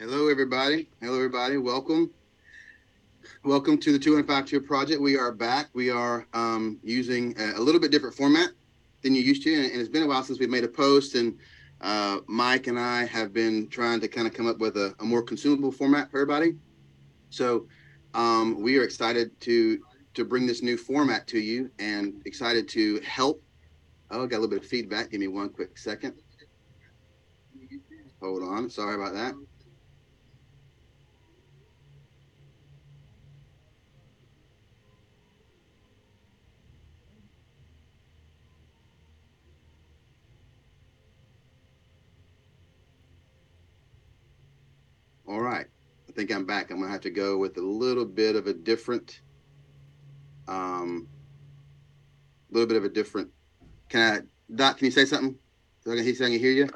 Hello, everybody. Hello, everybody. Welcome. Welcome to the 2152 project. We are back. We are um, using a, a, little bit different format than you used to. And, and it's been a while since we've made a post. And uh, Mike and I have been trying to kind of come up with a, a more consumable format for everybody. So um, we are excited to to bring this new format to you and excited to help. Oh, I got a little bit of feedback. Give me one quick second. Hold on. Sorry about that. All right. I think I'm back. I'm gonna have to go with a little bit of a different, um, a little bit of a different. Can I, Doc? Can you say something? So I can, can hear you.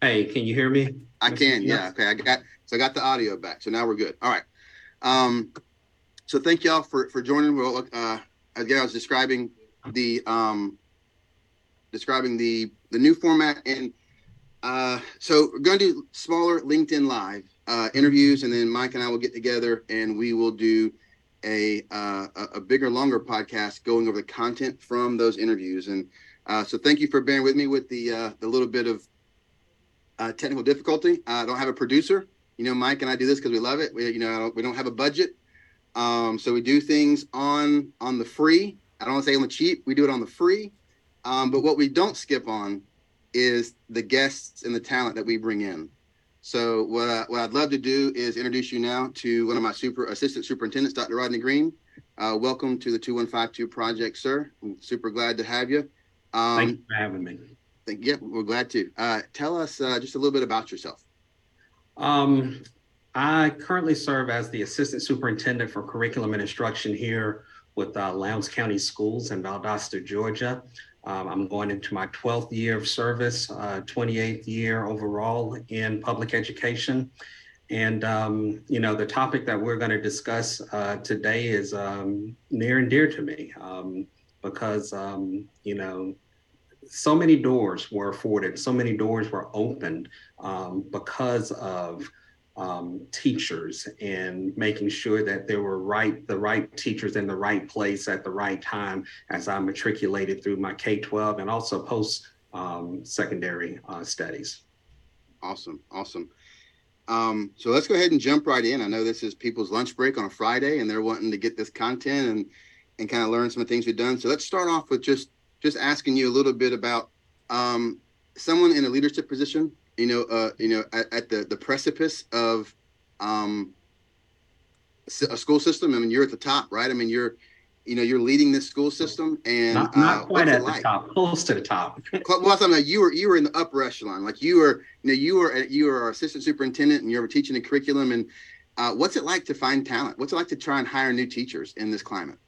Hey, can you hear me? I can. Yeah. Okay. I got. So I got the audio back. So now we're good. All right. Um, so thank y'all for for joining. Well, uh, again, I was describing the um, describing the the new format, and uh, so we're going to do smaller LinkedIn Live uh, interviews, and then Mike and I will get together and we will do a uh, a bigger, longer podcast going over the content from those interviews. And uh, so, thank you for bearing with me with the uh, the little bit of uh, technical difficulty. I don't have a producer. You know, Mike and I do this because we love it. We you know don't, we don't have a budget, um, so we do things on on the free. I don't want to say on the cheap. We do it on the free. Um, but what we don't skip on is the guests and the talent that we bring in. So what, I, what I'd love to do is introduce you now to one of my super assistant superintendents, Dr. Rodney Green. Uh, welcome to the 2152 project, sir. I'm super glad to have you. Um, Thank you for having me. Thank, yeah, we're glad to. Uh, tell us uh, just a little bit about yourself. Um, I currently serve as the assistant superintendent for curriculum and instruction here with uh, Lowndes County Schools in Valdosta, Georgia. Um, I'm going into my 12th year of service, uh, 28th year overall in public education. And, um, you know, the topic that we're going to discuss uh, today is um, near and dear to me um, because, um, you know, so many doors were afforded, so many doors were opened um, because of um, teachers and making sure that there were right the right teachers in the right place at the right time as I matriculated through my K-12 and also post um, secondary uh, studies. Awesome, awesome. Um, so let's go ahead and jump right in. I know this is people's lunch break on a Friday, and they're wanting to get this content and and kind of learn some of the things we've done. So let's start off with just just asking you a little bit about um, someone in a leadership position you know, uh, you know, at, at the the precipice of um, a school system. I mean, you're at the top, right? I mean, you're, you know, you're leading this school system, and not, not uh, quite at the like? top, close to the top. well, I mean, you were you were in the upper echelon, like you were, you know, you were you were our assistant superintendent, and you were teaching the curriculum. And uh, what's it like to find talent? What's it like to try and hire new teachers in this climate?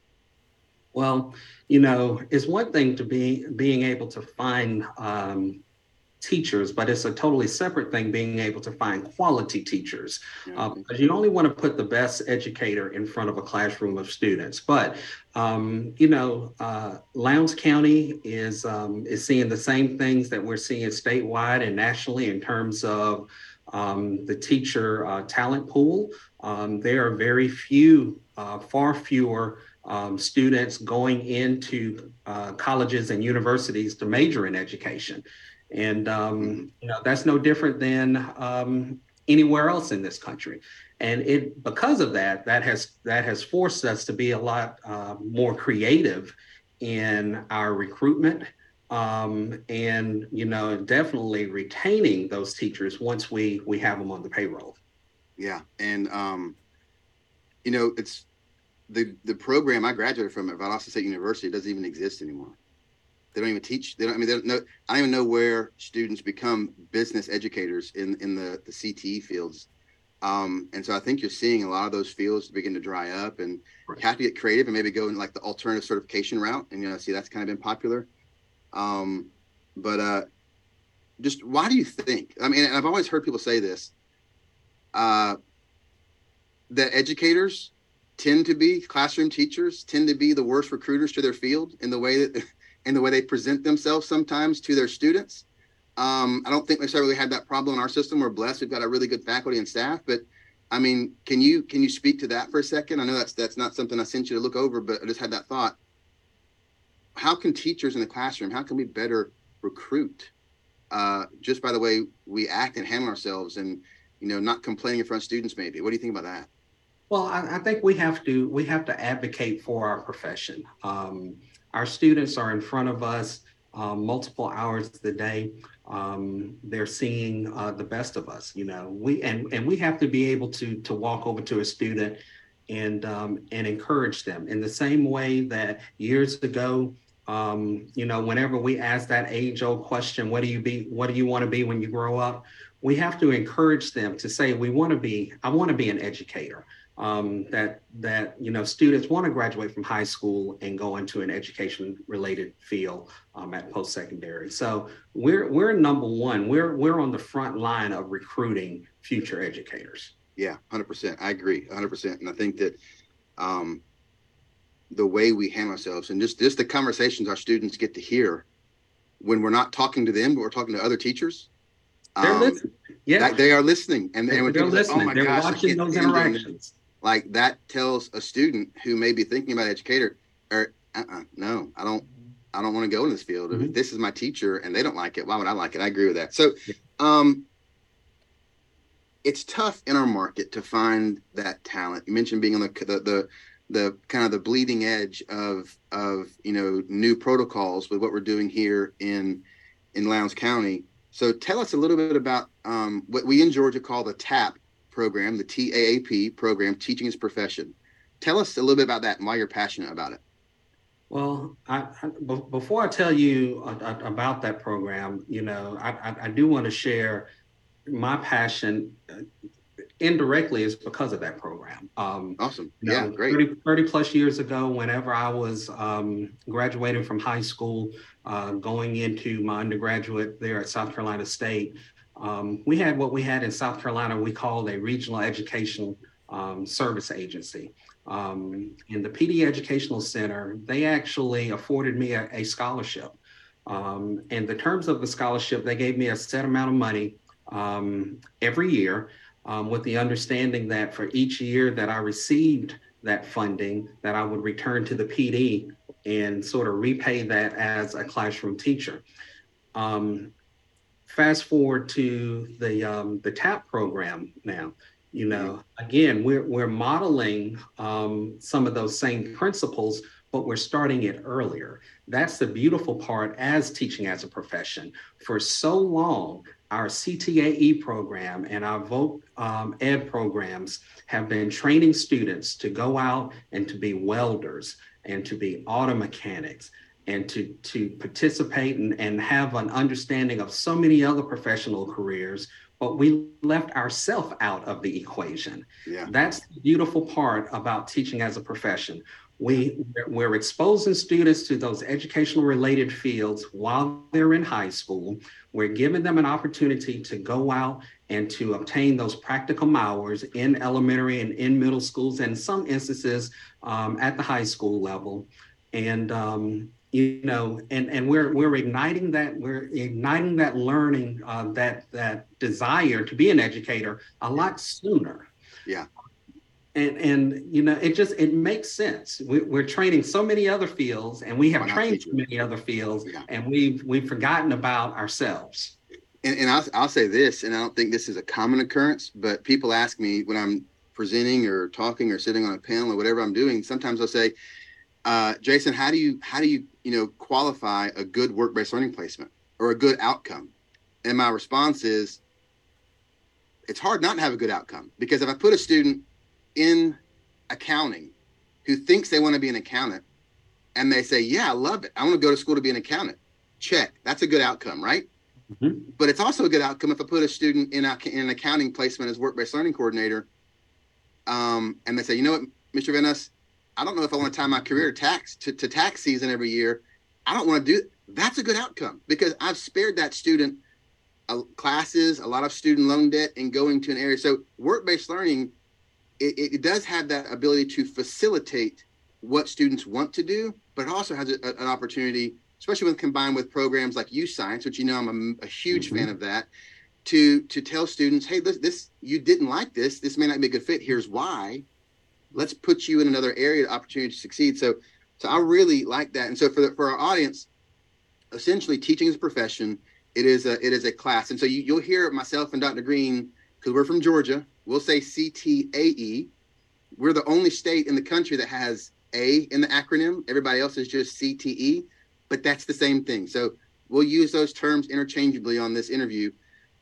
Well, you know, it's one thing to be being able to find um, teachers, but it's a totally separate thing being able to find quality teachers. Uh, because you only want to put the best educator in front of a classroom of students. But um, you know, uh, Lowndes County is um, is seeing the same things that we're seeing statewide and nationally in terms of um, the teacher uh, talent pool. Um, there are very few, uh, far fewer. Um, students going into uh, colleges and universities to major in education. And um, you know that's no different than um, anywhere else in this country. And it because of that, that has that has forced us to be a lot uh, more creative in our recruitment um, and you know definitely retaining those teachers once we we have them on the payroll. Yeah, and um, you know it's the the program I graduated from at Valdosta State University doesn't even exist anymore. They don't even teach. They don't. I mean, they don't know. I don't even know where students become business educators in in the the CTE fields. Um, and so I think you're seeing a lot of those fields begin to dry up, and right. have to get creative and maybe go in like the alternative certification route. And you know, see that's kind of been popular. Um, but uh, just why do you think? I mean, I've always heard people say this. Uh, that educators tend to be classroom teachers tend to be the worst recruiters to their field in the way that in the way they present themselves sometimes to their students. Um, I don't think necessarily had that problem in our system. We're blessed; we've got a really good faculty and staff. But I mean, can you can you speak to that for a second? I know that's that's not something I sent you to look over, but I just had that thought. How can teachers in the classroom? How can we better recruit? Uh, just by the way we act and handle ourselves, and you know, not complaining in front of students. Maybe. What do you think about that? Well, I, I think we have to we have to advocate for our profession. Um, our students are in front of us um, multiple hours a day. Um, they're seeing uh, the best of us, you know. We and and we have to be able to to walk over to a student and um, and encourage them in the same way that years ago, um, you know, whenever we ask that age-old question, "What do you be? What do you want to be when you grow up?" We have to encourage them to say, "We want to be. I want to be an educator." Um, that that you know students want to graduate from high school and go into an education related field um, at post secondary. So we're we're number one. We're we're on the front line of recruiting future educators. Yeah, hundred percent. I agree, hundred percent. And I think that um, the way we handle ourselves and just just the conversations our students get to hear when we're not talking to them, but we're talking to other teachers. They're um, listening. Yeah, they are listening, and, and they're listening. Like, oh they're gosh, watching those interactions like that tells a student who may be thinking about educator or uh-uh, no i don't i don't want to go in this field. Mm-hmm. if this is my teacher and they don't like it. Why would i like it? I agree with that. So um it's tough in our market to find that talent. You mentioned being on the the, the the kind of the bleeding edge of of you know new protocols with what we're doing here in in Lowndes County. So tell us a little bit about um, what we in Georgia call the TAP program, the TAAP program, Teaching as Profession. Tell us a little bit about that and why you're passionate about it. Well, I, I, before I tell you about that program, you know, I, I do want to share my passion uh, indirectly is because of that program. Um, awesome. Yeah, know, great. 30, 30, plus years ago, whenever I was um, graduating from high school, uh, going into my undergraduate there at South Carolina State, um, we had what we had in South Carolina, we called a regional educational um, service agency. Um, in the Pee Dee Educational Center, they actually afforded me a, a scholarship. Um, and the terms of the scholarship, they gave me a set amount of money um, every year um, with the understanding that for each year that I received that funding, that I would return to the Pee Dee and sort of repay that as a classroom teacher. Um, fast forward to the um, the TAP program now. You know, again, we're we're modeling um, some of those same principles, but we're starting it earlier. That's the beautiful part as teaching as a profession. For so long, our CTAE program and our Voc um, Ed programs have been training students to go out and to be welders and to be auto mechanics and to to participate and, and have an understanding of so many other professional careers but we left ourselves out of the equation. Yeah. that's the beautiful part about teaching as a profession. We we're exposing students to those educational related fields while they're in high school. We're giving them an opportunity to go out and to obtain those practical hours in elementary and in middle schools and some instances um, at the high school level. And um, you know and and we're we're igniting that we're igniting that learning uh, that that desire to be an educator a lot sooner. Yeah. And and you know it just it makes sense. We, are training so many other fields and we have trained so many other fields yeah. and we've we've forgotten about ourselves. And, and I'll, I'll say this and i don't think this is a common occurrence but people ask me when i'm presenting or talking or sitting on a panel or whatever i'm doing sometimes i'll say uh, Jason, how do you how do you you know qualify a good work-based learning placement or a good outcome? And my response is, it's hard not to have a good outcome because if I put a student in accounting who thinks they want to be an accountant and they say, "Yeah, I love it. I want to go to school to be an accountant," check. That's a good outcome, right? Mm-hmm. But it's also a good outcome if I put a student in, a, in an accounting placement as work-based learning coordinator, um, and they say, "You know what, Mr. Venas, I don't know if I want to tie my career to tax to, to tax season every year. I don't want to do that's a good outcome because I've spared that student uh, classes, a lot of student loan debt, and going to an area. So work-based learning, it, it does have that ability to facilitate what students want to do, but it also has a, an opportunity especially when combined with programs like YouScience, which you know I'm a, a huge mm-hmm. fan of that. To to tell students, hey, this, this you didn't like this. This may not be a good fit. Here's why. Let's put you in another area, of opportunity to succeed. So, so I really like that. And so for the, for our audience, essentially, teaching is a profession. It is a it is a class. And so you, you'll hear myself and Dr. Green because we're from Georgia. We'll say CTAE. We're the only state in the country that has A in the acronym. Everybody else is just CTE, but that's the same thing. So we'll use those terms interchangeably on this interview.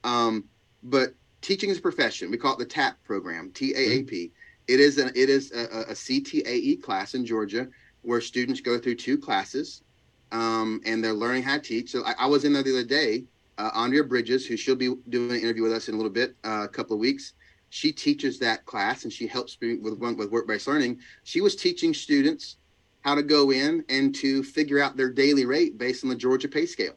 Um, but teaching is a profession. We call it the TAP program, T-A-A-P. Mm-hmm. It is a, it is a, a CTAE class in Georgia where students go through two classes um, and they're learning how to teach. So I, I was in there the other day uh, Andrea Bridges, who she'll be doing an interview with us in a little bit, uh, a couple of weeks. She teaches that class and she helps me with with work-based learning. She was teaching students how to go in and to figure out their daily rate based on the Georgia pay scale.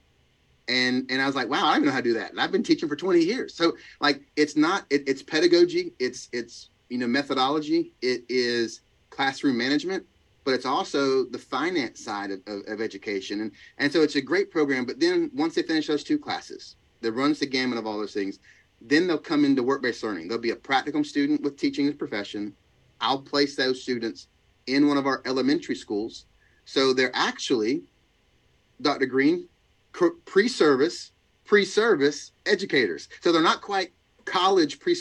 And and I was like, wow, I don't even know how to do that. And I've been teaching for 20 years. So like it's not it, it's pedagogy, it's it's you know methodology, it is classroom management, but it's also the finance side of, of, of, education. And, and so it's a great program. But then once they finish those two classes, that runs the gamut of all those things, then they'll come into work based learning. They'll be a practicum student with teaching as profession. I'll place those students in one of our elementary schools. So they're actually, Dr. Green, pre service, pre service educators. So they're not quite college pre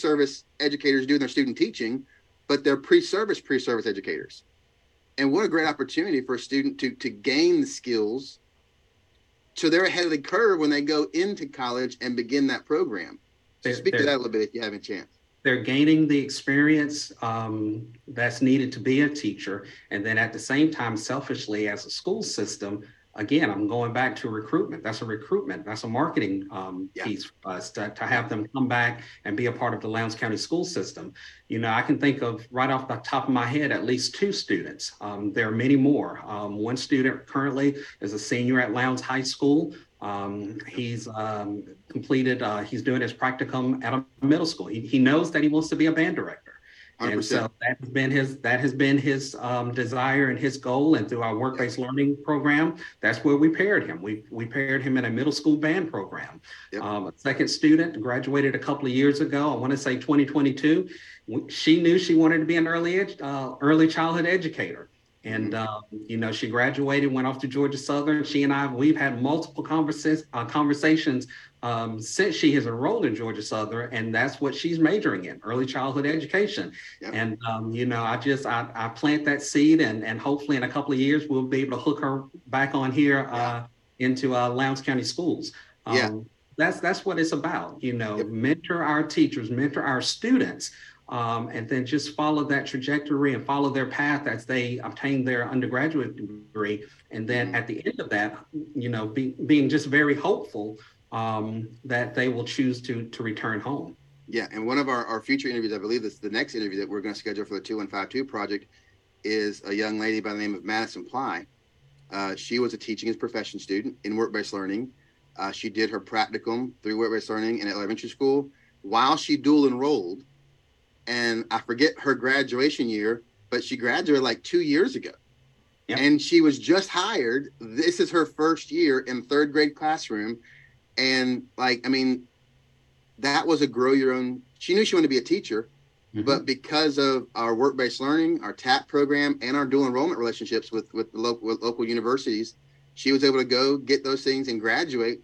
educators doing their student teaching, but they're pre service, pre service educators. And what a great opportunity for a student to to gain the skills. So they're ahead of the curve when they go into college and begin that program. So speak to that a little bit if you have a chance. They're gaining the experience um, that's needed to be a teacher and then at the same time selfishly as a school system again, I'm going back to recruitment. That's a recruitment. That's a marketing um, yeah. piece for us to, to have them come back and be a part of the Lowndes County school system. You know, I can think of right off the top of my head at least two students. Um, there are many more. Um, one student currently is a senior at Lowndes High School. Um, he's um, completed, uh, he's doing his practicum at a middle school. He, he knows that he wants to be a band director. 100%. And so that has been his that has been his um, desire and his goal. And through our work-based learning program, that's where we paired him. We we paired him in a middle school band program. Yep. Um, a second student graduated a couple of years ago. I want to say 2022. She knew she wanted to be an early ed, uh, early childhood educator. And mm-hmm. um, you know, she graduated, went off to Georgia Southern. She and I, we've had multiple uh, conversations um, since she has enrolled in Georgia Southern, and that's what she's majoring in, early childhood education. Yep. And um, you know, I just I, I, plant that seed, and and hopefully in a couple of years we'll be able to hook her back on here yeah. uh, into uh, Lowndes County schools. Um, yeah. That's that's what it's about. You know, yep. mentor our teachers, mentor our students. Um, and then just follow that trajectory and follow their path as they obtain their undergraduate degree. And then mm-hmm. at the end of that, you know, be, being just very hopeful um, that they will choose to to return home. Yeah, and one of our, our future interviews, I believe this the next interview that we're going to schedule for the 2152 project is a young lady by the name of Madison Ply. Uh, she was a teaching as profession student in work-based learning. Uh, she did her practicum through work-based learning in elementary school while she dual enrolled. And I forget her graduation year, but she graduated like two years ago. Yep. And she was just hired. This is her first year in third grade classroom and like i mean that was a grow your own she knew she wanted to be a teacher mm-hmm. but because of our work-based learning our tap program and our dual enrollment relationships with with the local with local universities she was able to go get those things and graduate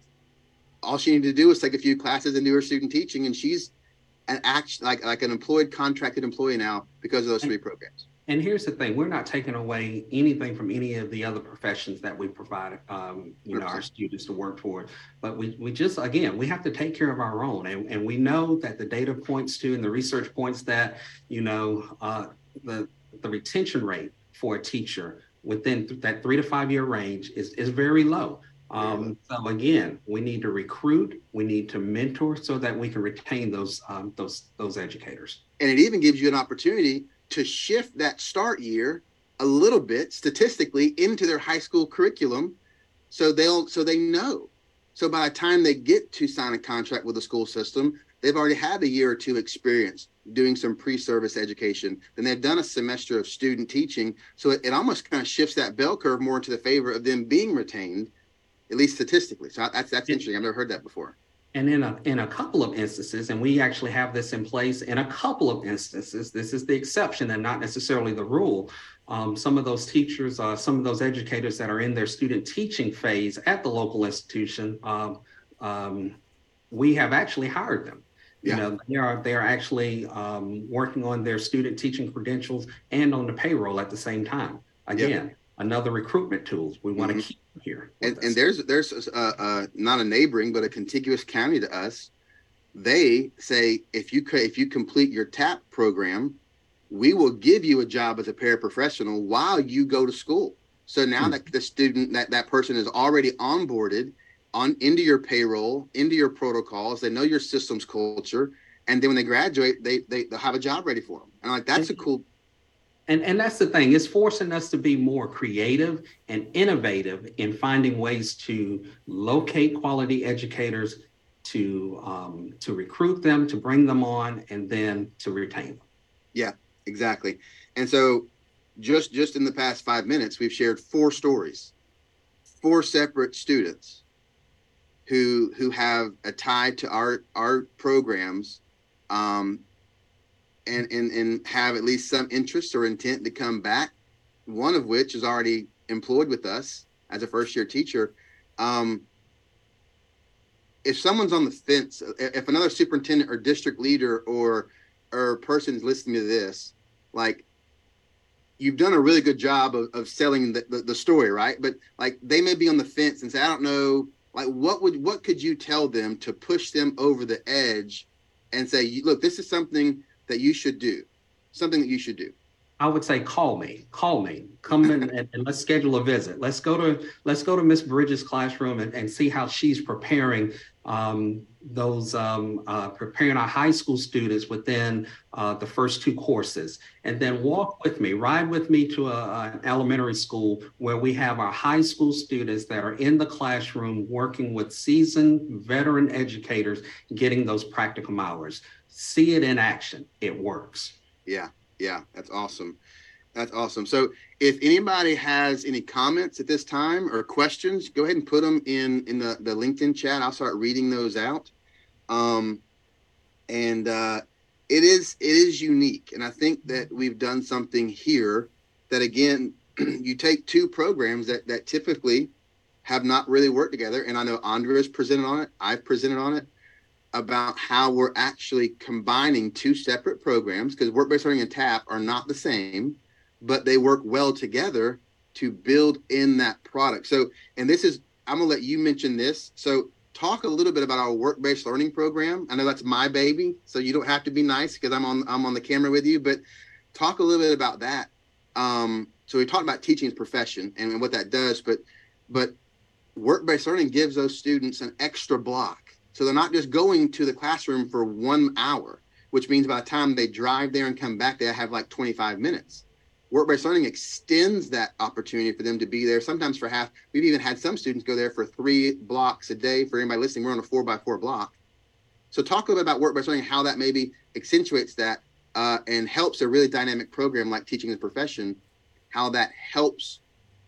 all she needed to do was take a few classes and do her student teaching and she's an act like like an employed contracted employee now because of those three programs and here's the thing: we're not taking away anything from any of the other professions that we provide, um, you know, our students to work for. But we, we just again, we have to take care of our own, and, and we know that the data points to and the research points that you know uh, the the retention rate for a teacher within th- that three to five year range is is very low. Um, so again, we need to recruit, we need to mentor so that we can retain those um, those those educators. And it even gives you an opportunity to shift that start year a little bit statistically into their high school curriculum so they'll so they know so by the time they get to sign a contract with the school system they've already had a year or two experience doing some pre-service education then they've done a semester of student teaching so it, it almost kind of shifts that bell curve more into the favor of them being retained at least statistically. So that's that's interesting. I've never heard that before. And in a in a couple of instances, and we actually have this in place in a couple of instances. This is the exception and not necessarily the rule. Um, some of those teachers, uh, some of those educators that are in their student teaching phase at the local institution, um, um, we have actually hired them. Yeah. You know, they are they are actually um, working on their student teaching credentials and on the payroll at the same time. Again, another recruitment tools we want to mm-hmm. keep here. And, and, there's there's a, a, not a neighboring but a contiguous county to us. They say if you if you complete your TAP program, we will give you a job as a paraprofessional while you go to school. So now mm-hmm. that the student that that person is already onboarded on into your payroll, into your protocols. They know your systems culture, and then when they graduate, they they they'll have a job ready for them. And I'm like that's a cool. And and that's the thing. It's forcing us to be more creative and innovative in finding ways to locate quality educators, to um, to recruit them, to bring them on, and then to retain them. Yeah, exactly. And so, just just in the past five minutes, we've shared four stories, four separate students who who have a tie to our our programs um, and, and and have at least some interest or intent to come back one of which is already employed with us as a first year teacher. Um, if someone's on the fence if another superintendent or district leader or or person is listening to this like you've done a really good job of, of selling the, the, the story right? But like they may be on the fence and say i don't know like what would what could you tell them to push them over the edge and say look this is something that you should do something that you should do I would say call me, call me, come in and, and, let's schedule a visit. Let's go to let's go to Miss Bridges' classroom and, and see how she's preparing um, those um, uh, preparing our high school students within uh, the first two courses, and then walk with me, ride with me to a, an elementary school where we have our high school students that are in the classroom working with seasoned veteran educators, getting those practicum hours. See it in action. It works. Yeah. Yeah, that's awesome. That's awesome. So if anybody has any comments at this time or questions, go ahead and put them in in the, the LinkedIn chat. I'll start reading those out. Um, and uh, it is it is unique, and I think that we've done something here that again, you take two programs that that typically have not really worked together, and I know Andrea's presented on it. I've presented on it about how we're actually combining two separate programs because work-based learning and TAP are not the same, but they work well together to build in that product. So, and this is, I'm gonna let you mention this. So, talk a little bit about our work-based learning program. I know that's my baby, so you don't have to be nice because I'm on I'm on the camera with you, but talk a little bit about that. Um, so we talked about teaching as profession and what that does, but but work-based learning gives those students an extra block so they're not just going to the classroom for one hour, which means by the time they drive there and come back, they have like 25 minutes. Work-based learning extends that opportunity for them to be there, sometimes for half. We've even had some students go there for three blocks a day. For anybody listening, we're on a four by four block. So talk a little bit about work-based learning, how that maybe accentuates that uh, and helps a really dynamic program like teaching a profession, how that helps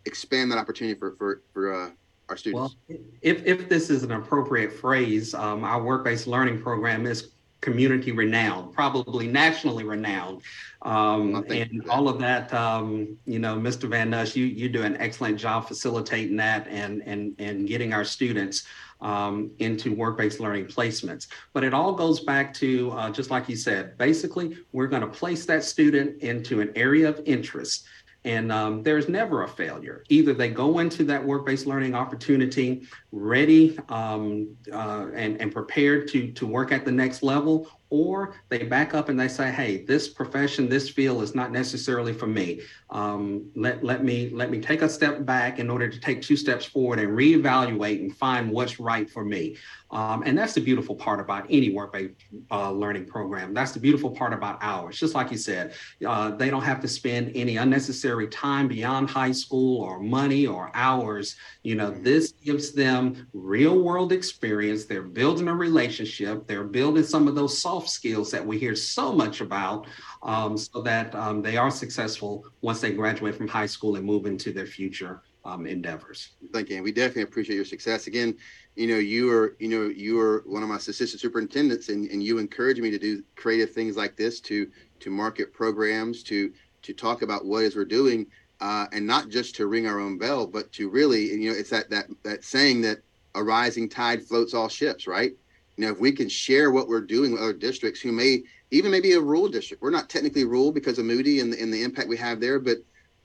expand that opportunity for for for uh, our students? Well, if, if this is an appropriate phrase, um, our work-based learning program is community renowned, probably nationally renowned. Um, and all of that, um, you know, Mr. Van Nuss, you, you do an excellent job facilitating that and, and, and getting our students um, into work-based learning placements. But it all goes back to, uh, just like you said, basically, we're going to place that student into an area of interest and um, there's never a failure. Either they go into that work based learning opportunity ready um, uh, and, and prepared to, to work at the next level, or they back up and they say, "Hey, this profession, this field is not necessarily for me. Um, let let me let me take a step back in order to take two steps forward and reevaluate and find what's right for me." Um, and that's the beautiful part about any work-based uh, learning program. That's the beautiful part about ours. Just like you said, uh, they don't have to spend any unnecessary time beyond high school or money or hours. You know, this gives them real-world experience. They're building a relationship. They're building some of those soft soft skills that we hear so much about um, so that um, they are successful once they graduate from high school and move into their future um, endeavors. Thank you. And we definitely appreciate your success. Again, you know, you are, you know, you are one of my assistant superintendents and, and you encourage me to do creative things like this to to market programs, to to talk about what is we're doing, uh, and not just to ring our own bell, but to really, you know, it's that that that saying that a rising tide floats all ships, right? You know, if we can share what we're doing with other districts who may even maybe a rural district, we're not technically rural because of Moody and the, and the impact we have there, but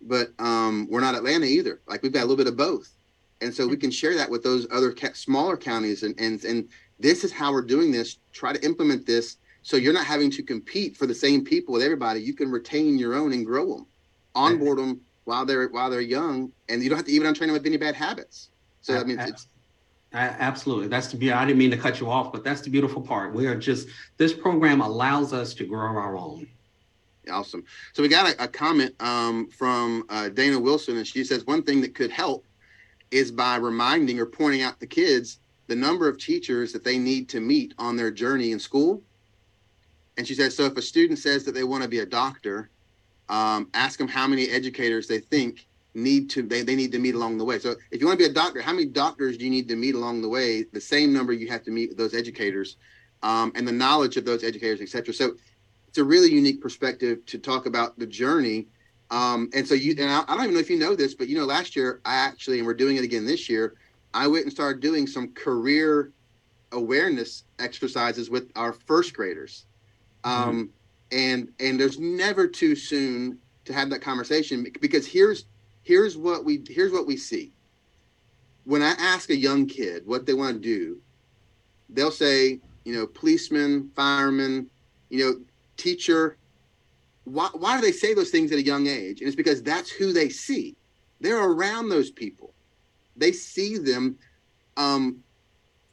but um, we're not Atlanta either. Like we've got a little bit of both, and so we can share that with those other ca- smaller counties. And and and this is how we're doing this. Try to implement this so you're not having to compete for the same people with everybody. You can retain your own and grow them, onboard them while they're while they're young, and you don't have to even untrain them with any bad habits. So I mean, it's Absolutely. That's the beauty. I didn't mean to cut you off, but that's the beautiful part. We are just, this program allows us to grow our own. Awesome. So we got a, a comment um, from uh, Dana Wilson, and she says one thing that could help is by reminding or pointing out the kids the number of teachers that they need to meet on their journey in school. And she says, so if a student says that they want to be a doctor, um, ask them how many educators they think need to they, they need to meet along the way. So if you want to be a doctor, how many doctors do you need to meet along the way? The same number you have to meet those educators, um, and the knowledge of those educators, etc. So it's a really unique perspective to talk about the journey. Um, and so you and I, I don't even know if you know this, but you know, last year I actually and we're doing it again this year. I went and started doing some career awareness exercises with our first graders. Mm-hmm. Um, and and there's never too soon to have that conversation because here's here's what we here's what we see. When I ask a young kid what they want to do, they'll say, you know, policeman, fireman, you know, teacher. Why, why do they say those things at a young age? And it's because that's who they see. They're around those people. They see them. Um,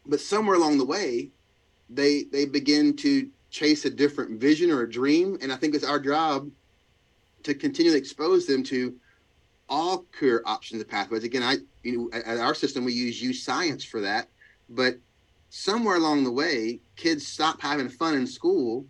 but somewhere along the way, they they begin to chase a different vision or a dream. And I think it's our job to continue to expose them to all career options and pathways. Again, I you know at our system we use YouScience for that, but somewhere along the way, kids stop having fun in school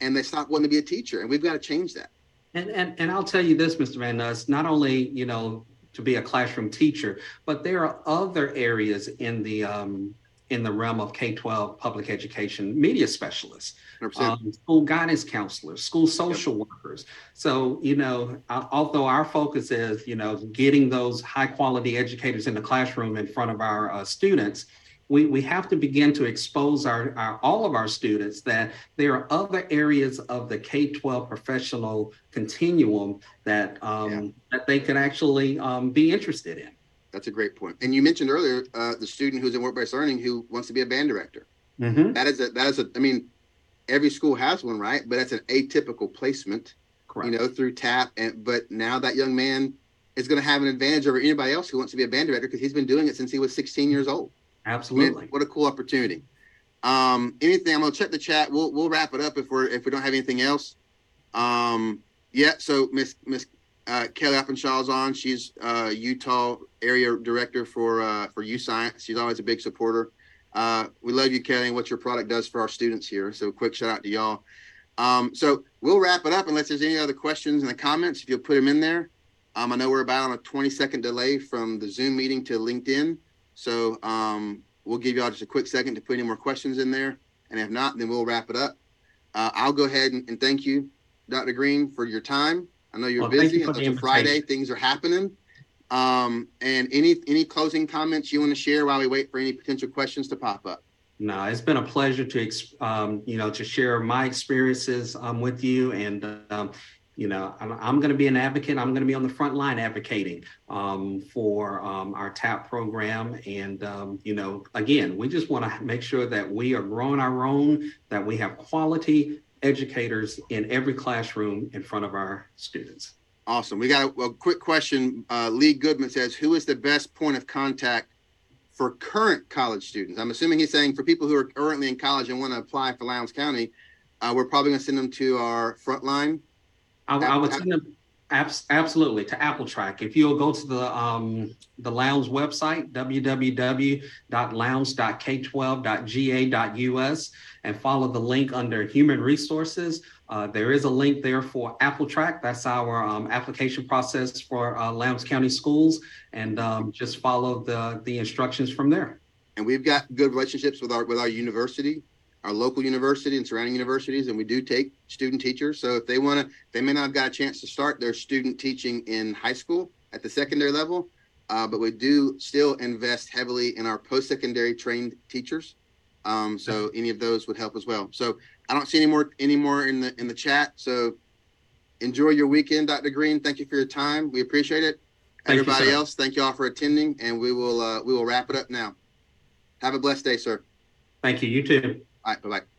and they stop wanting to be a teacher, and we've got to change that. And and and I'll tell you this, Mr. Van Nuss, not only you know to be a classroom teacher, but there are other areas in the um, in the realm of K 12 public education, media specialists, um, school guidance counselors, school social yep. workers. So, you know, although our focus is, you know, getting those high quality educators in the classroom in front of our uh, students, we, we have to begin to expose our, our, all of our students that there are other areas of the K-12 professional continuum that um, yeah. that they can actually um, be interested in. That's a great point. And you mentioned earlier uh, the student who's in work-based learning who wants to be a band director. Mm-hmm. That is a that is a. I mean, every school has one, right? But that's an atypical placement. Correct. You know, through TAP, and but now that young man is going to have an advantage over anybody else who wants to be a band director because he's been doing it since he was 16 years old. Absolutely. I mean, what a cool opportunity. Um, anything? I'm gonna check the chat. We'll we'll wrap it up if we're if we don't have anything else. Um, yeah. So Miss Miss uh, Kelly Oppenshaw's on. She's uh, Utah area director for uh, for YouScience. She's always a big supporter. Uh, we love you, Kelly, and what your product does for our students here. So quick shout out to y'all. Um, so we'll wrap it up unless there's any other questions in the comments. If you'll put them in there. Um, I know we're about on a 20 second delay from the Zoom meeting to LinkedIn. So um, we'll give y'all just a quick second to put any more questions in there. And if not, then we'll wrap it up. Uh, I'll go ahead and, and, thank you, Dr. Green, for your time. I know you're well, busy. You until Friday, things are happening. Um, and any any closing comments you want to share while we wait for any potential questions to pop up? No, it's been a pleasure to um, you know to share my experiences um, with you, and um, you know, I'm, I'm going to be an advocate. I'm going to be on the front line advocating um, for um, our TAP program. And, um, you know, again, we just want to make sure that we are growing our own, that we have quality educators in every classroom in front of our students. Awesome. We got a, a quick question. Uh, Lee Goodman says, Who is the best point of contact for current college students? I'm assuming he's saying for people who are currently in college and want to apply for Lowndes County, uh, we're probably going to send them to our frontline I, I would send them abs- absolutely to AppliTrack. If you'll go to the um, the Lowndes website, www.lowndes.k12.ga.us, and follow the link under Human Resources, Uh, there is a link there for AppliTrack. That's our um, application process for uh, County Schools, and um, just follow the the instructions from there. And we've got good relationships with our with our university, our local university and surrounding universities, and we do take student teachers. So if they want to, they may not have got a chance to start their student teaching in high school at the secondary level, uh, but we do still invest heavily in our post-secondary trained teachers. Um, so any of those would help as well. So I don't see any more any more in the in the chat. So enjoy your weekend, Dr. Green. Thank you for your time. We appreciate it. Thank Everybody sir. else, thank you all for attending, and we will uh, we will wrap it up now. Have a blessed day, sir. Thank you. You too. Bye bye.